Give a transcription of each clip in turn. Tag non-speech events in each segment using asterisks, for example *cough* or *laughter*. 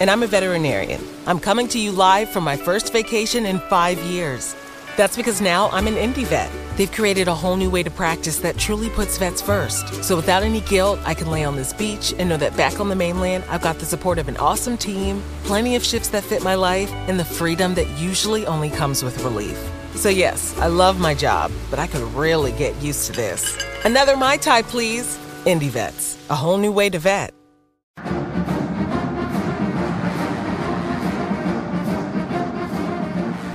and I'm a veterinarian. I'm coming to you live from my first vacation in five years. That's because now I'm an indie vet. They've created a whole new way to practice that truly puts vets first. So without any guilt, I can lay on this beach and know that back on the mainland, I've got the support of an awesome team, plenty of shifts that fit my life, and the freedom that usually only comes with relief. So yes, I love my job, but I could really get used to this. Another Mai Tai, please. Indie Vets, a whole new way to vet.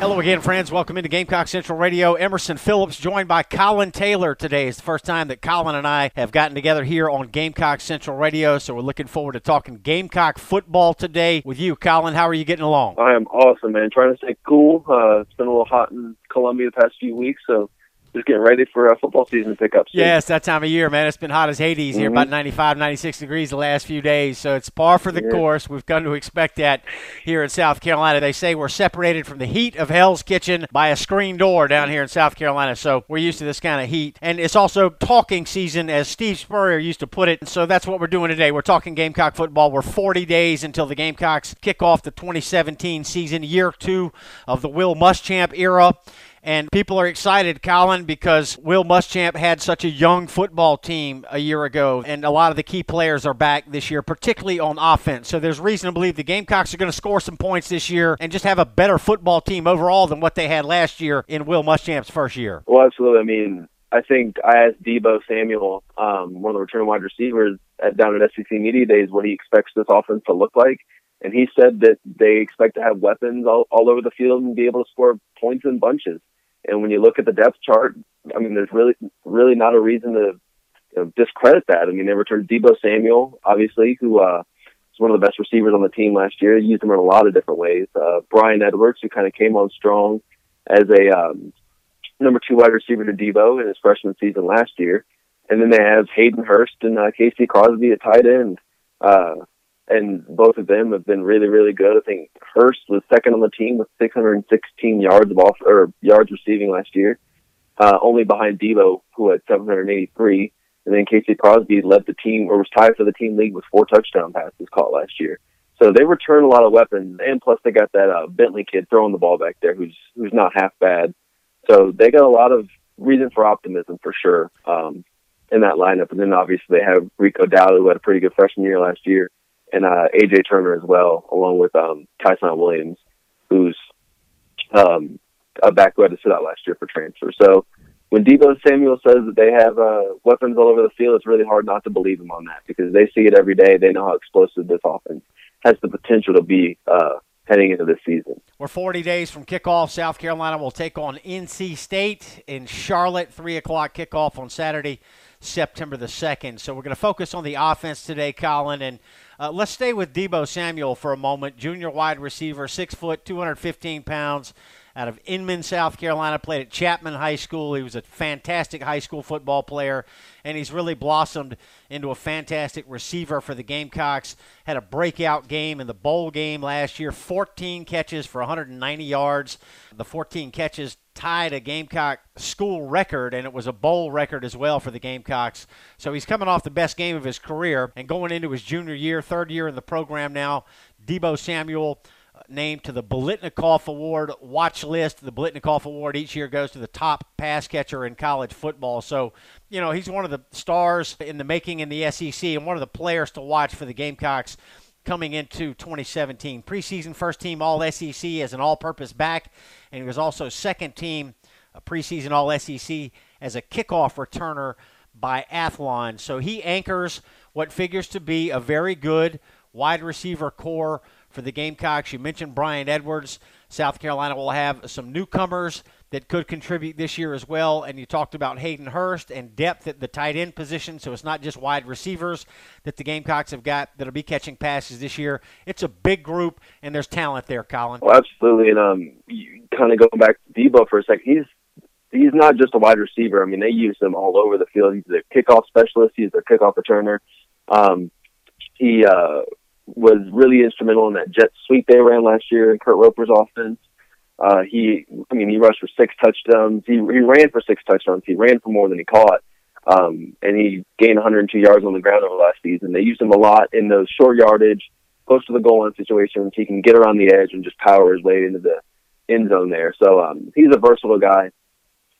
Hello again, friends. Welcome into Gamecock Central Radio. Emerson Phillips joined by Collyn Taylor today. It's the first time that Collyn and I have gotten together here on Gamecock Central Radio, so we're looking forward to talking Gamecock football today with you, Collyn. How are you getting along? I am awesome, man. Trying to stay cool. Uh, it's been a little hot in Columbia the past few weeks, so just getting ready for uh, football season to pick up. Soon. Yeah, it's that time of year, man. It's been hot as Hades here, Mhm. about 95, 96 degrees the last few days. So it's par for the Yeah. course. We've come to expect that here in South Carolina. They say we're separated from the heat of Hell's Kitchen by a screen door down here in South Carolina. So we're used to this kind of heat. And it's also talking season, as Steve Spurrier used to put it. So that's what we're doing today. We're talking Gamecock football. We're 40 days until the Gamecocks kick off the 2017 season, year two of the Will Muschamp era. And people are excited, Collyn, because Will Muschamp had such a young football team a year ago, and a lot of the key players are back this year, particularly on offense. So there's reason to believe the Gamecocks are going to score some points this year and just have a better football team overall than what they had last year in Will Muschamp's first year. Well, absolutely. I mean, I think I asked Deebo Samuel, um, one of the return wide receivers, at, down at SEC Media Days, what he expects this offense to look like. And he said that they expect to have weapons all, all over the field and be able to score points in bunches. And when you look at the depth chart, I mean, there's really, really not a reason to you know, discredit that. I mean, they returned Deebo Samuel, obviously, who uh, was one of the best receivers on the team last year. He used him in a lot of different ways. Uh, Bryan Edwards, who kind of came on strong as a um, number two wide receiver to Deebo in his freshman season last year. And then they have Hayden Hurst and uh, K.C. Crosby at tight end. Uh, and both of them have been really, really good. I think Hurst was second on the team with 616 yards of off or yards receiving last year, uh, only behind Deebo, who had 783. And then K.C. Crosby led the team or was tied for the team league with four touchdown passes caught last year. So they return a lot of weapons, and plus they got that uh, Bentley kid throwing the ball back there, who's who's not half bad. So they got a lot of reason for optimism for sure um, in that lineup. And then obviously they have Rico Dowd, who had a pretty good freshman year last year, and uh, AJ Turner as well, along with um, Tyson Williams, who's um, a back who had to sit out last year for transfer. So when Deebo Samuel says that they have uh, weapons all over the field, it's really hard not to believe him on that because they see it every day. They know how explosive this offense has the potential to be uh, heading into this season. We're 40 days from kickoff. South Carolina will take on NC State in Charlotte, 3 o'clock kickoff on Saturday, September the 2nd. So we're going to focus on the offense today, Collyn. And uh, let's stay with Deebo Samuel for a moment. Junior wide receiver, 6 foot, 215 pounds, out of Inman, South Carolina, played at Chapman High School. He was a fantastic high school football player, and he's really blossomed into a fantastic receiver for the Gamecocks. Had a breakout game in the bowl game last year 14 catches for 190 yards. The 14 catches tied a Gamecock school record, and it was a bowl record as well for the Gamecocks. So he's coming off the best game of his career and going into his junior year, third year in the program now. Deebo Samuel uh, named to the Biletnikoff Award watch list. The Biletnikoff Award each year goes to the top pass catcher in college football. So, you know, he's one of the stars in the making in the SEC and one of the players to watch for the Gamecocks coming into 2017. Preseason first team All SEC as an all purpose back, and he was also second team preseason All SEC as a kickoff returner by Athlon. So he anchors what figures to be a very good wide receiver core for the Gamecocks. You mentioned Brian Edwards. South Carolina will have some newcomers that could contribute this year as well. And you talked about Hayden Hurst and depth at the tight end position. So it's not just wide receivers that the Gamecocks have got that'll be catching passes this year. It's a big group, and there's talent there, Collyn. Well, absolutely. And um, kind of going back to Deebo for a second, he's he's not just a wide receiver. I mean, they use him all over the field. He's a kickoff specialist. He's a kickoff returner. Um, he uh, was really instrumental in that jet sweep they ran last year in Kurt Roper's offense. Uh, he, I mean, he rushed for six touchdowns. He, he ran for six touchdowns. He ran for more than he caught. Um, and he gained 102 yards on the ground over last season. They used him a lot in those short yardage, close to the goal line situations. He can get around the edge and just power his way into the end zone there. So um, he's a versatile guy.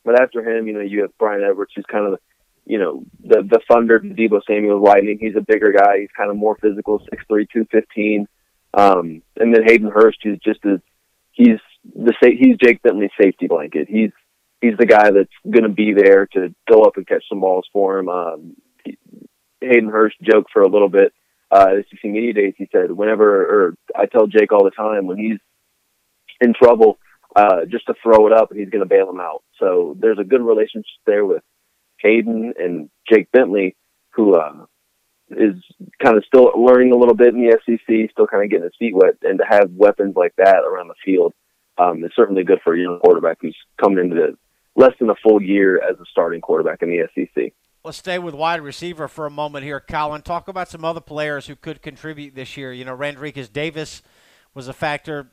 But after him, you know, you have Bryan Edwards, who's kind of, you know, the the thunder Deebo Samuel's lightning. He's a bigger guy. He's kind of more physical, six three, two fifteen. Um, and then Hayden Hurst, who's just as he's the he's Jake Bentley's safety blanket. He's he's the guy that's going to be there to go up and catch some balls for him. Um, he, Hayden Hurst joked for a little bit uh, at SEC Media Days. He said, whenever, or I tell Jake all the time, when he's in trouble, uh, just to throw it up and he's going to bail him out. So there's a good relationship there with Hayden and Jake Bentley, who uh, is kind of still learning a little bit in the SEC, still kind of getting his feet wet, and to have weapons like that around the field um, is certainly good for a young quarterback who's coming into the less than a full year as a starting quarterback in the SEC. Let's stay with wide receiver for a moment here, Collyn. Talk about some other players who could contribute this year. You know, Randrecous Davis was a factor.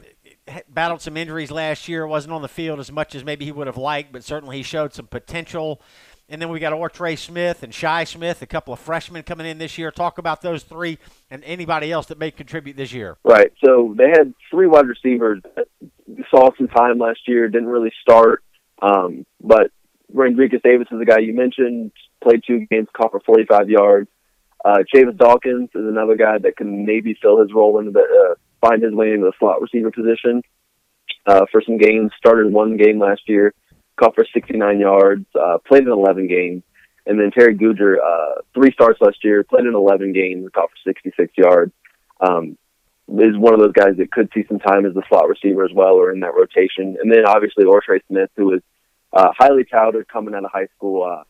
Battled some injuries last year. wasn't on the field as much as maybe he would have liked, but certainly he showed some potential. And then we got Ortre Smith and Shi Smith, a couple of freshmen coming in this year. Talk about those three and anybody else that may contribute this year. Right. So they had three wide receivers that saw some time last year, didn't really start. Um, but Randrecous Davis is the guy you mentioned, played two games, caught for 45 yards. Uh, Chavis Dawkins is another guy that can maybe fill his role into the, uh, find his way into the slot receiver position, uh, for some games. Started one game last year caught for 69 yards, uh, played in 11 games. And then Terry Googer, uh, three starts last year, played in 11 games, caught for 66 yards. Um, is one of those guys that could see some time as the slot receiver as well, or in that rotation. And then obviously Ortre Smith, who is uh, highly touted coming out of high school, uh,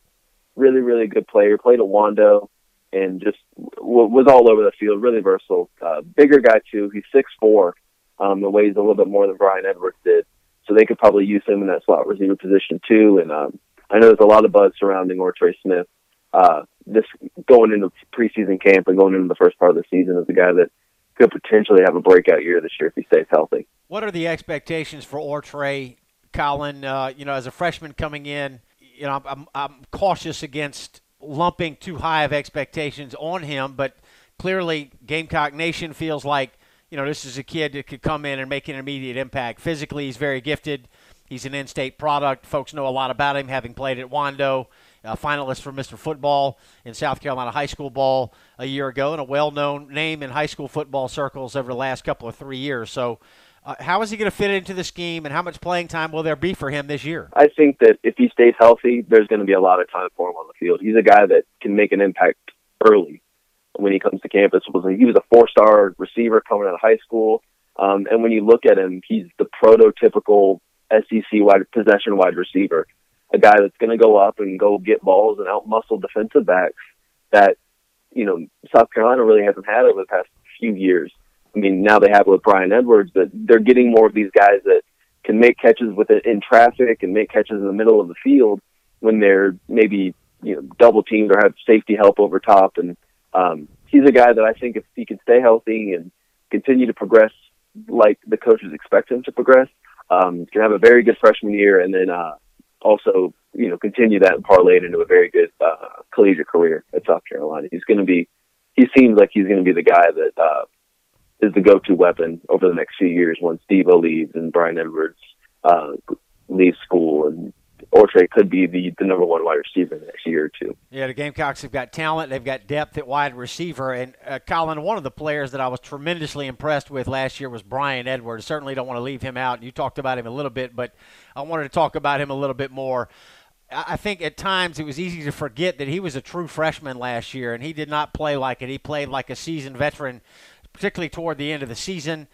really, really good player. Played at Wando and just w- was all over the field. Really versatile. Uh, bigger guy too. He's six four, um, and weighs a little bit more than Bryan Edwards did so they could probably use him in that slot receiver position too. And um, I know there's a lot of buzz surrounding Ortre Smith. Uh, this going into preseason camp and going into the first part of the season as a guy that could potentially have a breakout year this year if he stays healthy. What are the expectations for Ortre, Collyn? Uh, you know, as a freshman coming in, you know, I'm, I'm cautious against lumping too high of expectations on him, but clearly Gamecock Nation feels like you know, this is a kid that could come in and make an immediate impact. Physically, he's very gifted. He's an in-state product. Folks know a lot about him, having played at Wando, a finalist for Mr. Football in South Carolina high school ball a year ago, and a well-known name in high school football circles over the last couple of three years. So, uh, how is he going to fit into the scheme, and how much playing time will there be for him this year? I think that if he stays healthy, there's going to be a lot of time for him on the field. He's a guy that can make an impact early when he comes to campus was he was a four star receiver coming out of high school. Um, and when you look at him, he's the prototypical SEC wide possession wide receiver, a guy that's going to go up and go get balls and outmuscle defensive backs that you know South Carolina really hasn't had over the past few years. I mean, now they have with Bryan Edwards, but they're getting more of these guys that can make catches with it in traffic and make catches in the middle of the field when they're maybe you know double teamed or have safety help over top and um, he's a guy that I think if he can stay healthy and continue to progress like the coaches expect him to progress, um, can have a very good freshman year and then uh, also you know continue that and parlay it into a very good uh, collegiate career at South Carolina. He's going to be. He seems like he's going to be the guy that uh, is the go-to weapon over the next few years once Deebo leaves and Bryan Edwards uh, leaves school and Ortre could be the, the number one wide receiver in the next year or two. Yeah, the Gamecocks have got talent. They've got depth at wide receiver. And, uh, Collyn, one of the players that I was tremendously impressed with last year was Bryan Edwards. Certainly don't want to leave him out. You talked about him a little bit, but I wanted to talk about him a little bit more. I think at times it was easy to forget that he was a true freshman last year, and he did not play like it. He played like a seasoned veteran, particularly toward the end of the season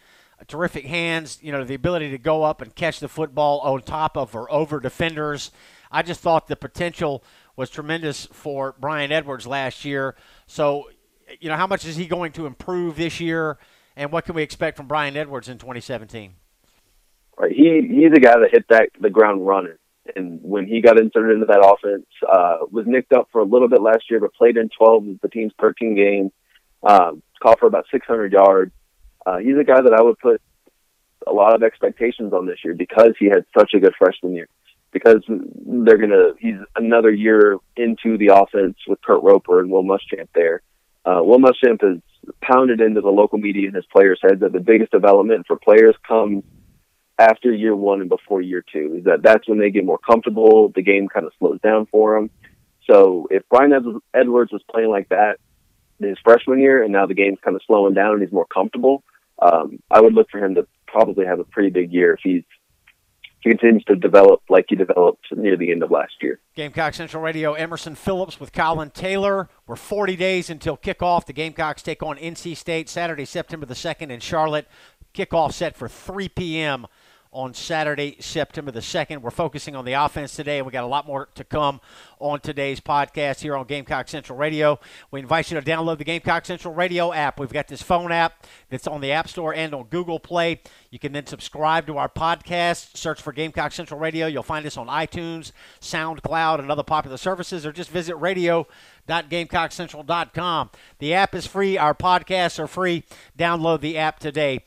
terrific hands, you know, the ability to go up and catch the football on top of or over defenders. I just thought the potential was tremendous for Bryan Edwards last year. So, you know, how much is he going to improve this year, and what can we expect from Bryan Edwards in 2017? Right, he he's a guy that hit that the ground running, and when he got inserted into that offense, uh, was nicked up for a little bit last year, but played in 12 of the team's 13 games, um, caught for about 600 yards. Uh, he's a guy that I would put a lot of expectations on this year because he had such a good freshman year. Because they're gonna, he's another year into the offense with Kurt Roper and Will Muschamp there. Uh, Will Muschamp has pounded into the local media and his players' heads that the biggest development for players comes after year one and before year two. Is that that's when they get more comfortable. The game kind of slows down for them. So if Bryan Edwards was playing like that his freshman year, and now the game's kind of slowing down and he's more comfortable, um, I would look for him to probably have a pretty big year if he's he continues to develop like he developed near the end of last year. Gamecock Central Radio, Emerson Phillips with Collyn Taylor. We're 40 days until kickoff. The Gamecocks take on NC State Saturday, September the 2nd in Charlotte. Kickoff set for 3 p.m on Saturday, September the 2nd. We're focusing on the offense today, and we got a lot more to come on today's podcast here on Gamecock Central Radio. We invite you to download the Gamecock Central Radio app. We've got this phone app that's on the App Store and on Google Play. You can then subscribe to our podcast, search for Gamecock Central Radio. You'll find us on iTunes, SoundCloud, and other popular services, or just visit radio.gamecockcentral.com. The app is free. Our podcasts are free. Download the app today.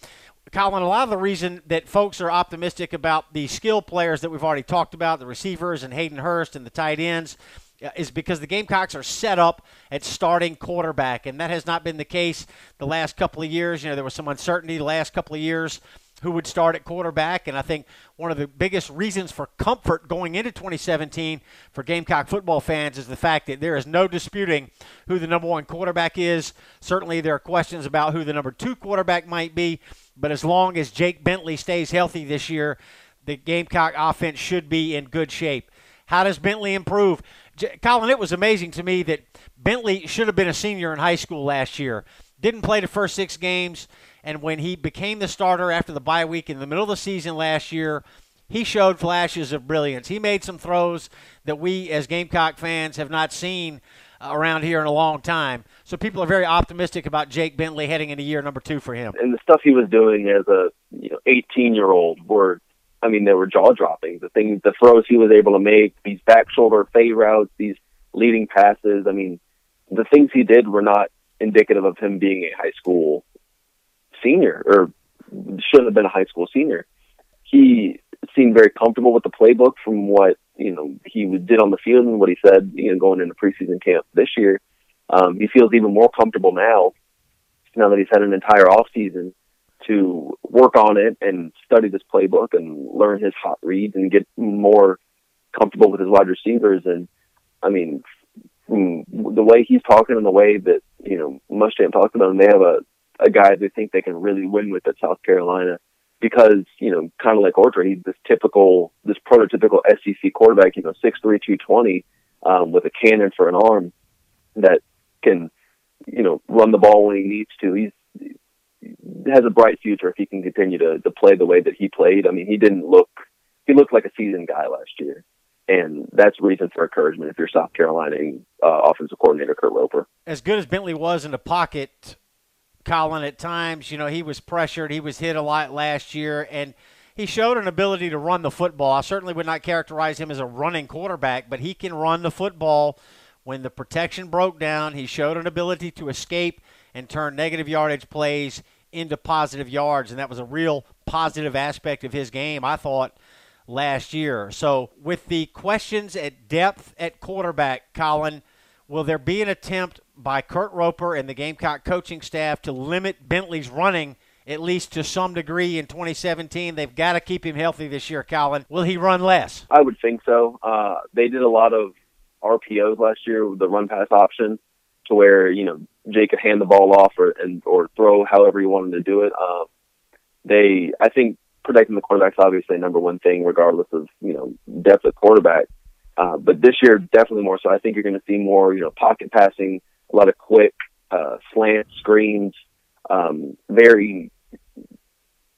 Collyn, a lot of the reason that folks are optimistic about the skill players that we've already talked about, the receivers and Hayden Hurst and the tight ends, uh, is because the Gamecocks are set up at starting quarterback, and that has not been the case the last couple of years. You know, there was some uncertainty the last couple of years who would start at quarterback. And I think one of the biggest reasons for comfort going into 2017 for Gamecock football fans is the fact that there is no disputing who the number one quarterback is. Certainly, there are questions about who the number two quarterback might be. But as long as Jake Bentley stays healthy this year, the Gamecock offense should be in good shape. How does Bentley improve? J- Collyn, it was amazing to me that Bentley should have been a senior in high school last year. Didn't play the first six games, and when he became the starter after the bye week in the middle of the season last year, he showed flashes of brilliance. He made some throws that we as Gamecock fans have not seen Uh, around here in a long time. So people are very optimistic about Jake Bentley heading into year number two for him. And the stuff he was doing as a you know 18 year old were, I mean, they were jaw dropping. The things, the throws he was able to make, these back shoulder fade routes, these leading passes. I mean, the things he did were not indicative of him being a high school senior or shouldn't have been a high school senior. He seemed very comfortable with the playbook from what you know he did on the field and what he said you know going into preseason camp this year. Um, he feels even more comfortable now, now that he's had an entire off season to work on it and study this playbook and learn his hot reads and get more comfortable with his wide receivers. And I mean, the way he's talking and the way that you know Muschamp talked about him, they have a a guy they think they can really win with at South Carolina because you know, kind of like Ortre, he's this typical, this prototypical SEC quarterback. You know, six three, two twenty, um, with a cannon for an arm that can, you know, run the ball when he needs to. He's he has a bright future if he can continue to to play the way that he played. I mean, he didn't look he looked like a seasoned guy last year, and that's reason for encouragement if you're South Carolina uh, offensive coordinator Kurt Roper. As good as Bentley was in the pocket Collyn, at times, you know, he was pressured. He was hit a lot last year, and he showed an ability to run the football. I certainly would not characterize him as a running quarterback, but he can run the football. When the protection broke down, he showed an ability to escape and turn negative yardage plays into positive yards, and that was a real positive aspect of his game, I thought, last year. So, with the questions at depth at quarterback, Collyn, will there be an attempt by Kurt Roper and the Gamecock coaching staff to limit Bentley's running at least to some degree in 2017. They've got to keep him healthy this year, Collyn. Will he run less? I would think so. Uh, they did a lot of RPOs last year with the run pass option to where, you know, Jake could hand the ball off or, and, or throw however he wanted to do it. Um, they, I think protecting the quarterback's obviously number one thing, regardless of, you know, depth of quarterback. Uh, but this year, definitely more so. I think you're going to see more, you know, pocket passing, a lot of quick uh, slant screens, um, very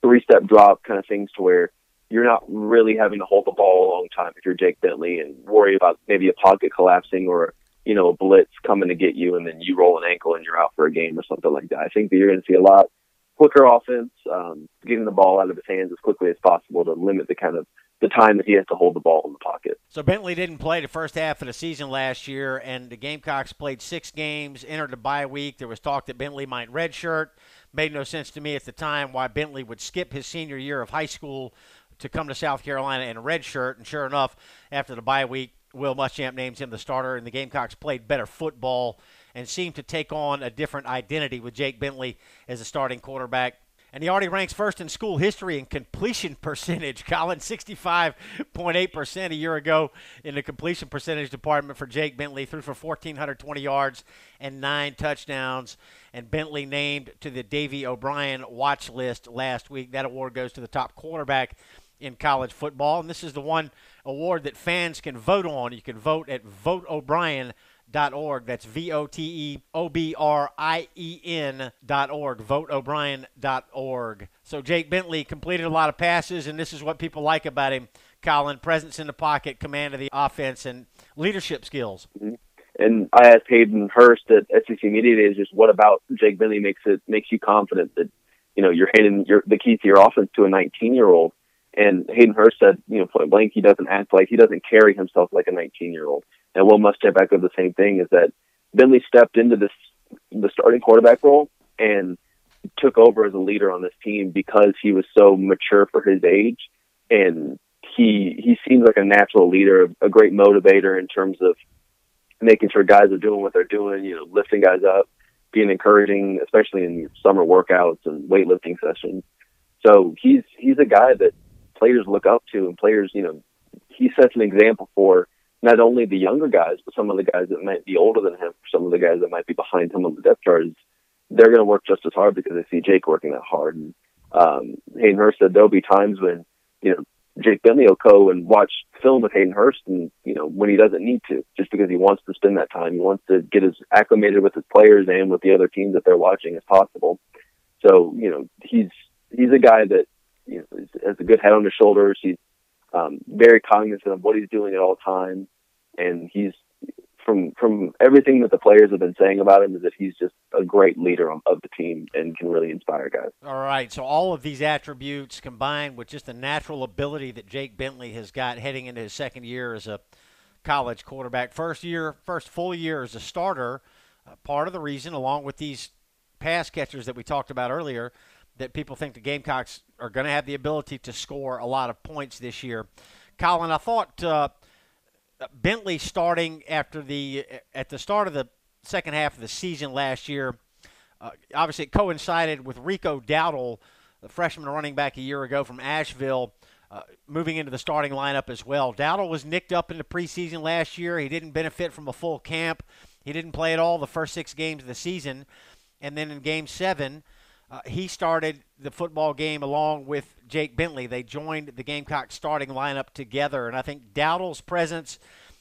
three step drop kind of things to where you're not really having to hold the ball a long time if you're Jake Bentley and worry about maybe a pocket collapsing or you know a blitz coming to get you and then you roll an ankle and you're out for a game or something like that. I think that you're going to see a lot quicker offense, um, getting the ball out of his hands as quickly as possible to limit the kind of the time that he has to hold the ball in the pocket. So Bentley didn't play the first half of the season last year, and the Gamecocks played six games, entered a bye week. There was talk that Bentley might redshirt. Made no sense to me at the time why Bentley would skip his senior year of high school to come to South Carolina in a redshirt. And sure enough, after the bye week, Will Muschamp names him the starter, and the Gamecocks played better football and seemed to take on a different identity with Jake Bentley as a starting quarterback and he already ranks first in school history in completion *laughs* percentage. Collyn, 65.8% a year ago in the completion percentage department for Jake Bentley, threw for 1,420 yards and nine touchdowns. And Bentley named to the Davy O'Brien watch list last week. That award goes to the top quarterback in college football. And this is the one award that fans can vote on. You can vote at voteobrien.com dot org. That's V O T E O B R I E N dot org. Vote dot org. So Jake Bentley completed a lot of passes, and this is what people like about him. Collyn, presence in the pocket, command of the offense, and leadership skills. Mm-hmm. And I asked Hayden Hurst at SEC Media Days, just what about Jake Bentley makes it makes you confident that you know you're handing your, the keys to your offense to a 19 year old. And Hayden Hurst said, you know, point blank, he doesn't act like he doesn't carry himself like a 19 year old and Will Muschamp echoed the same thing: is that Bentley stepped into this the starting quarterback role and took over as a leader on this team because he was so mature for his age, and he he seems like a natural leader, a great motivator in terms of making sure guys are doing what they're doing, you know, lifting guys up, being encouraging, especially in summer workouts and weightlifting sessions. So he's he's a guy that players look up to, and players, you know, he sets an example for not only the younger guys, but some of the guys that might be older than him, some of the guys that might be behind him on the depth charts, they're going to work just as hard because they see Jake working that hard. And um, Hayden Hurst said there'll be times when, you know, Jake Bentley will go and watch film with Hayden Hurst, and you know when he doesn't need to, just because he wants to spend that time, he wants to get as acclimated with his players and with the other teams that they're watching as possible. So you know he's he's a guy that you know has a good head on his shoulders. He's um, very cognizant of what he's doing at all times, and he's from from everything that the players have been saying about him is that he's just a great leader of the team and can really inspire guys. All right, so all of these attributes combined with just the natural ability that Jake Bentley has got heading into his second year as a college quarterback, first year, first full year as a starter. Uh, part of the reason, along with these pass catchers that we talked about earlier, that people think the Gamecocks are going to have the ability to score a lot of points this year. Collyn, I thought uh, Bentley starting after the at the start of the second half of the season last year. Uh, obviously, it coincided with Rico Dowdle, the freshman running back a year ago from Asheville, uh, moving into the starting lineup as well. Dowdle was nicked up in the preseason last year. He didn't benefit from a full camp. He didn't play at all the first six games of the season, and then in Game Seven uh, he started the football game along with Jake Bentley. They joined the Gamecock starting lineup together, and I think Dowdle's presence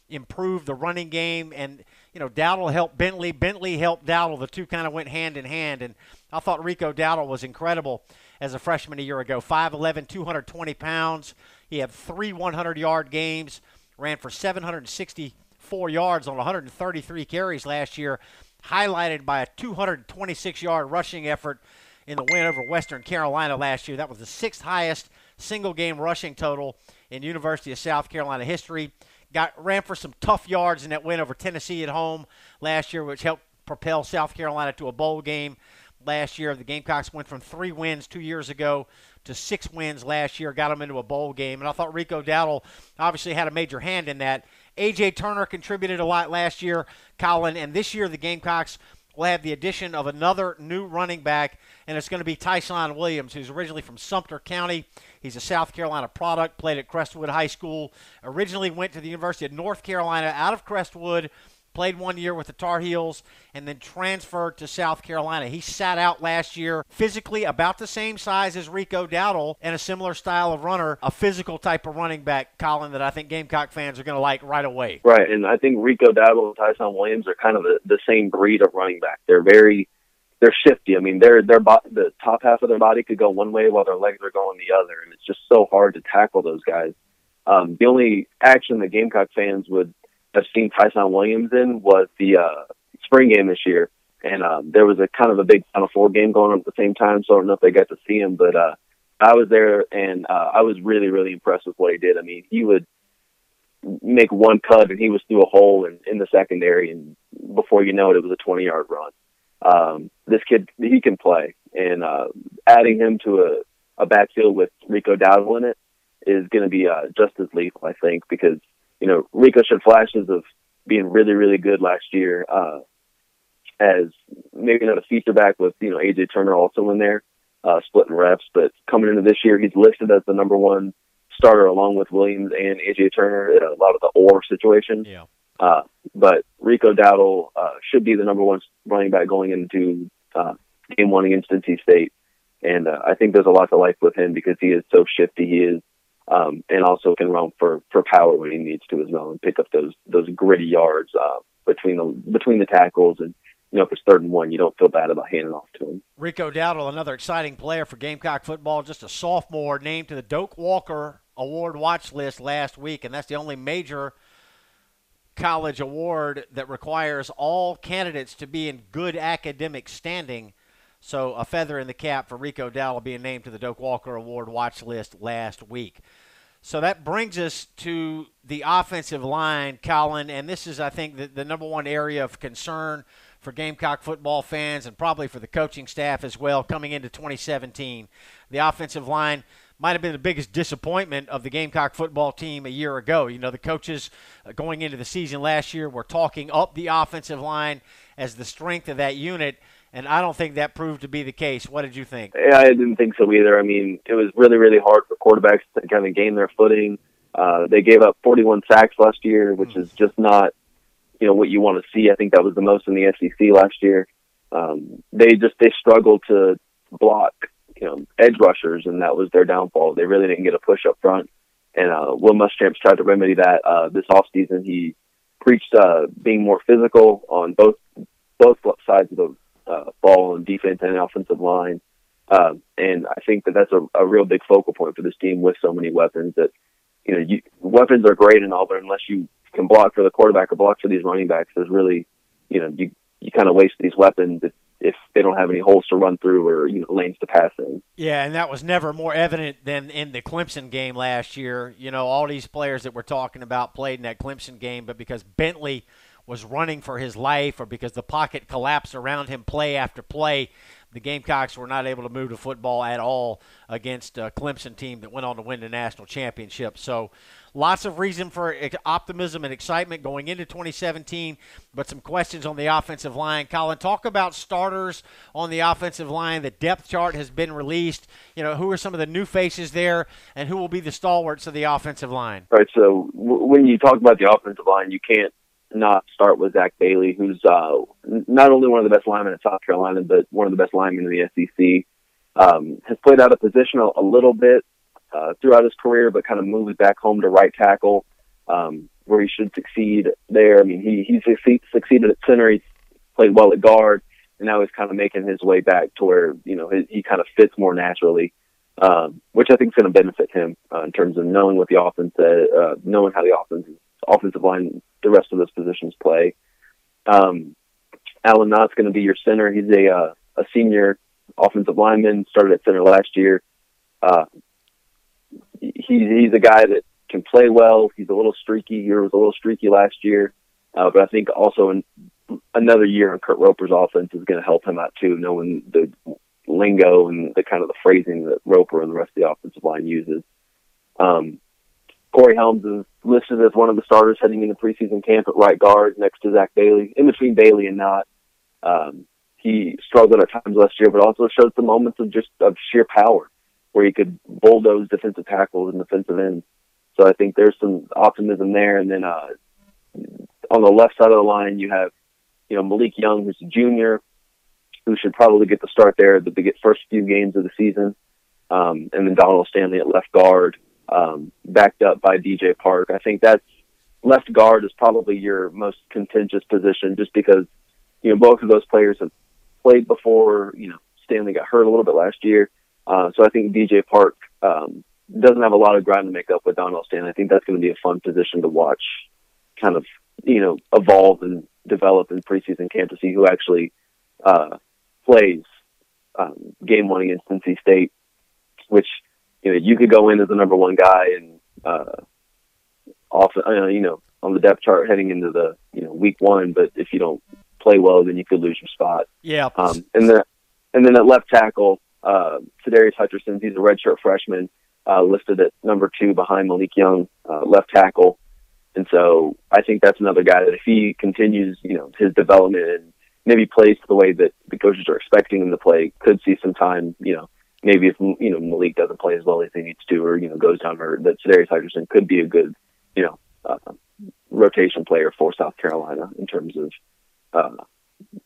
improved the running game. And you know, Dowdle helped Bentley. Bentley helped Dowdle. The two kind of went hand in hand. And I thought Rico Dowdle was incredible as a freshman a year ago. 5'11", 220 pounds. He had three 100-yard games. Ran for 764 yards on 133 carries last year, highlighted by a 226-yard rushing effort in the win over Western Carolina last year. That was the sixth highest single game rushing total in University of South Carolina history. Got ran for some tough yards in that win over Tennessee at home last year, which helped propel South Carolina to a bowl game last year. The Gamecocks went from three wins two years ago to six wins last year, got them into a bowl game. And I thought Rico Dowdle obviously had a major hand in that. A.J. Turner contributed a lot last year, Collyn, and this year the Gamecocks will have the addition of another new running back, and it's going to be Tyson Williams, who's originally from Sumter County. He's a South Carolina product, played at Crestwood High School, originally went to the University of North Carolina out of Crestwood played one year with the Tar Heels, and then transferred to South Carolina. He sat out last year, physically about the same size as Rico Dowdle, and a similar style of runner, a physical type of running back, Collyn, that I think Gamecock fans are going to like right away. Right, and I think Rico Dowdle and Tyson Williams are kind of the, the same breed of running back. They're very they're shifty. I mean, they're they're bo- the top half of their body could go one way while their legs are going the other, and it's just so hard to tackle those guys. Um, the only action the Gamecock fans would have seen Tyson Williams in was the uh, spring game this year, and um, there was a kind of a big Final Four game going on at the same time. So I don't know if they got to see him, but uh, I was there, and uh, I was really really impressed with what he did. I mean, he would make one cut, and he was through a hole in, in the secondary, and before you know it, it was a 20 yard run. Um, this kid, he can play, and uh, adding him to a, a backfield with Rico Dowdle in it is going to be uh, just as lethal, I think, because you know Rico showed flashes of being really, really good last year uh, as maybe not a feature back with you know AJ Turner also in there, uh, splitting reps, but coming into this year, he's listed as the number one starter along with Williams and AJ Turner in a lot of the or situation. Yeah. Uh, but Rico Dowdle uh, should be the number one running back going into uh, game one against NC State, and uh, I think there's a lot to like with him because he is so shifty. He is, um, and also can run for for power when he needs to as well, and pick up those those gritty yards uh, between the between the tackles and. You know, if it's third and one, you don't feel bad about handing off to him. Rico Dowdle, another exciting player for Gamecock football, just a sophomore, named to the Doak Walker Award watch list last week, and that's the only major college award that requires all candidates to be in good academic standing. So a feather in the cap for Rico Dowdle being named to the Doak Walker Award watch list last week. So that brings us to the offensive line, Collyn, and this is, I think, the, the number one area of concern for Gamecock football fans and probably for the coaching staff as well coming into 2017. The offensive line might have been the biggest disappointment of the Gamecock football team a year ago. You know, the coaches uh, going into the season last year were talking up the offensive line as the strength of that unit, and I don't think that proved to be the case. What did you think? Yeah, I didn't think so either. I mean, it was really, really hard for quarterbacks to kind of gain their footing. Uh, they gave up 41 sacks last year, which is just not, you know, what you want to see. I think that was the most in the SEC last year. Um, they just they struggled to block you know edge rushers, and that was their downfall. They really didn't get a push up front, and uh, Will Muschamp's tried to remedy that uh, this off season. He preached uh, being more physical on both both sides of the uh, ball on defense and offensive line. Uh, and I think that that's a, a real big focal point for this team with so many weapons that, you know, you, weapons are great and all, but unless you can block for the quarterback or block for these running backs, there's really, you know, you, you kind of waste these weapons if, if they don't have any holes to run through or you know lanes to pass in. Yeah, and that was never more evident than in the Clemson game last year. You know, all these players that we're talking about played in that Clemson game, but because Bentley was running for his life or because the pocket collapsed around him play after play, the Gamecocks were not able to move the football at all against a Clemson team that went on to win the national championship. So, lots of reason for optimism and excitement going into 2017, but some questions on the offensive line. Collyn, talk about starters on the offensive line. The depth chart has been released. You know, who are some of the new faces there, and who will be the stalwarts of the offensive line? Right. So, w- when you talk about the offensive line, you can't not start with Zach Bailey, who's uh, not only one of the best linemen in South Carolina, but one of the best linemen in the SEC. Um, has played out of position a, a little bit uh, throughout his career, but kind of moved back home to right tackle, um, where he should succeed there. I mean, he he succeed, succeeded at center. He's played well at guard, and now he's kind of making his way back to where you know he, he kind of fits more naturally. Um, which I think is going to benefit him uh, in terms of knowing what the offense, uh, uh, knowing how the offense, offensive line the rest of those positions play. Um, Alan Knott's going to be your center. He's a uh, a senior offensive lineman. Started at center last year. Uh, he's he's a guy that can play well. He's a little streaky. He was a little streaky last year, uh, but I think also in another year in Kurt Roper's offense is going to help him out too, knowing the lingo and the kind of the phrasing that Roper and the rest of the offensive line uses. Um, Corey Helms is listed as one of the starters heading into preseason camp at right guard next to Zach Bailey, in between Bailey and Knott. Um, he struggled at times last year, but also showed some moments of just of sheer power where he could bulldoze defensive tackles and defensive ends. So I think there's some optimism there. And then uh, on the left side of the line, you have you know Malik Young, who's a junior, who should probably get the start there the first few games of the season, um, and then Donnell Stanley at left guard um, backed up by DJ Park. I think that's left guard is probably your most contentious position just because, you know, both of those players have played before. You know, Stanley got hurt a little bit last year, uh, so I think DJ Park um, doesn't have a lot of ground to make up with Donnell Stanley. I think that's going to be a fun position to watch, kind of you know evolve and develop in preseason camp to see who actually uh, plays um, game one against NC State, which you know you could go in as the number one guy and uh, off uh, you know on the depth chart heading into the you know week one, but if you don't play well, then you could lose your spot. Yeah. Um, and then and then at left tackle, uh, Sadarius Hutcherson, he's a redshirt freshman, uh, listed at number two behind Malik Young, uh, left tackle. And so I think that's another guy that if he continues, you know, his development and maybe plays the way that the coaches are expecting him to play, could see some time, you know, maybe if, you know, Malik doesn't play as well as he needs to or, you know, goes down or that Sadarius Hutcherson could be a good, you know, uh, rotation player for South Carolina in terms of, uh,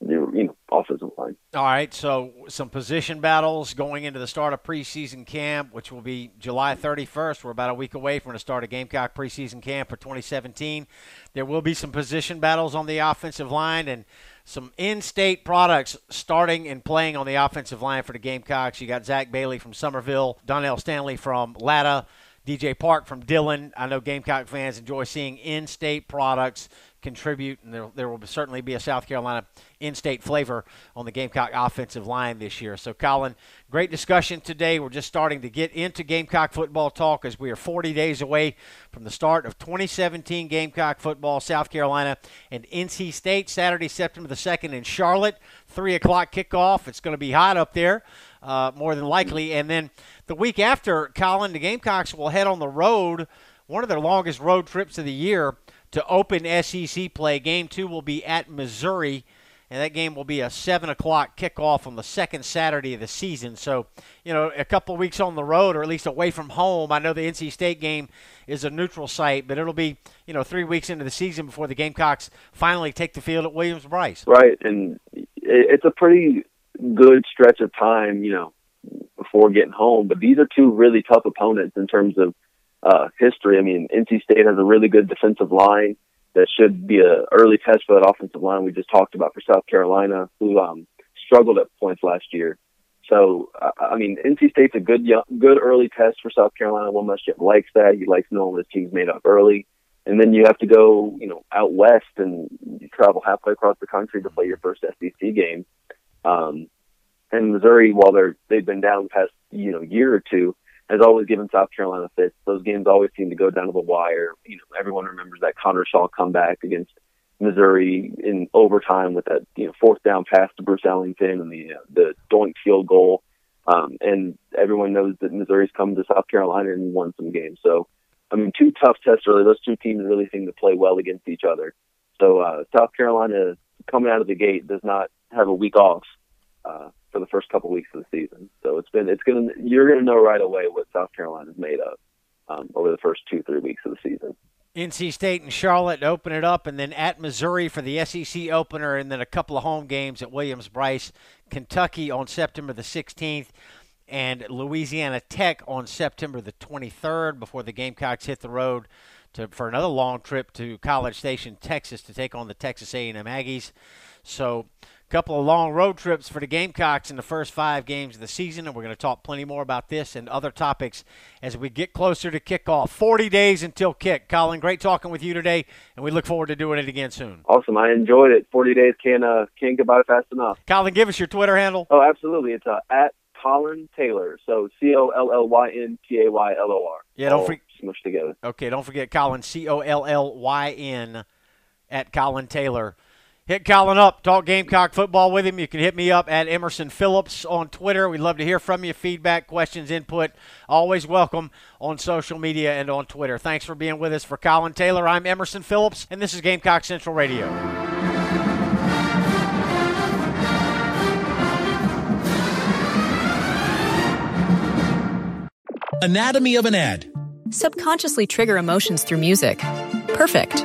you know, offensive line. All right, so some position battles going into the start of preseason camp, which will be July 31st. We're about a week away from the start of Gamecock preseason camp for 2017. There will be some position battles on the offensive line and some in-state products starting and playing on the offensive line for the Gamecocks. You got Zach Bailey from Summerville, Donnell Stanley from Latta. DJ Park from Dillon. I know Gamecock fans enjoy seeing in-state products contribute, and there, there will certainly be a South Carolina in-state flavor on the Gamecock offensive line this year. So, Collyn, great discussion today. We're just starting to get into Gamecock football talk as we are 40 days away from the start of 2017 Gamecock football. South Carolina and NC State Saturday, September the 2nd in Charlotte, 3 o'clock kickoff. It's going to be hot up there uh, more than likely. And then the week after, Collyn, the Gamecocks will head on the road, one of their longest road trips of the year, to open SEC play. Game two will be at Missouri, and that game will be a 7 o'clock kickoff on the second Saturday of the season. So, you know, a couple weeks on the road, or at least away from home. I know the NC State game is a neutral site, but it'll be, you know, three weeks into the season before the Gamecocks finally take the field at Williams-Brice. Right, and it's a pretty good stretch of time, you know, before getting home. But these are two really tough opponents in terms of uh, history. I mean, NC State has a really good defensive line that should be a early test for that offensive line we just talked about for South Carolina, who um, struggled at points last year. So, uh, I mean, NC State's a good, young, good early test for South Carolina. Will Muschamp likes that. He likes knowing his team's made up early. And then you have to go, you know, out west and you travel halfway across the country to play your first SEC game. Um, and Missouri, while they're they've been down the past you know year or two, has always given South Carolina fits. Those games always seem to go down to the wire. You know, everyone remembers that Connor Shaw comeback against Missouri in overtime with that you know fourth down pass to Bruce Ellington and the uh, the doink field goal. Um, and everyone knows that Missouri's come to South Carolina and won some games. So, I mean, two tough tests early. Those two teams really seem to play well against each other. So, uh, South Carolina coming out of the gate does not have a week off uh, for the first couple weeks of the season. So it's been it's gonna you're gonna know right away what South Carolina's made of um, over the first two three weeks of the season. NC State and Charlotte open it up, and then at Missouri for the SEC opener, and then a couple of home games at Williams-Brice, Kentucky on September the 16th, and Louisiana Tech on September the 23rd before the Gamecocks hit the road to, for another long trip to College Station, Texas, to take on the Texas A&M Aggies. So couple of long road trips for the Gamecocks in the first five games of the season, and we're going to talk plenty more about this and other topics as we get closer to kickoff. 40 days until kick. Collyn, great talking with you today, and we look forward to doing it again soon. Awesome. I enjoyed it. 40 days can't, uh, can't get by fast enough. Collyn, give us your Twitter handle. Oh, absolutely. It's uh, at Collyn Taylor. So C O L L Y N T A Y L O R. Yeah, don't forget. Smushed together. Okay, don't forget Collyn, C O L L Y N, at Collyn Taylor. Hit Collyn up. Talk Gamecock football with him. You can hit me up at Emerson Phillips on Twitter. We'd love to hear from you. Feedback, questions, input, always welcome on social media and on Twitter. Thanks for being with us. For Collyn Taylor, I'm Emerson Phillips, and this is Gamecock Central Radio. Anatomy of an ad. Subconsciously trigger emotions through music. Perfect.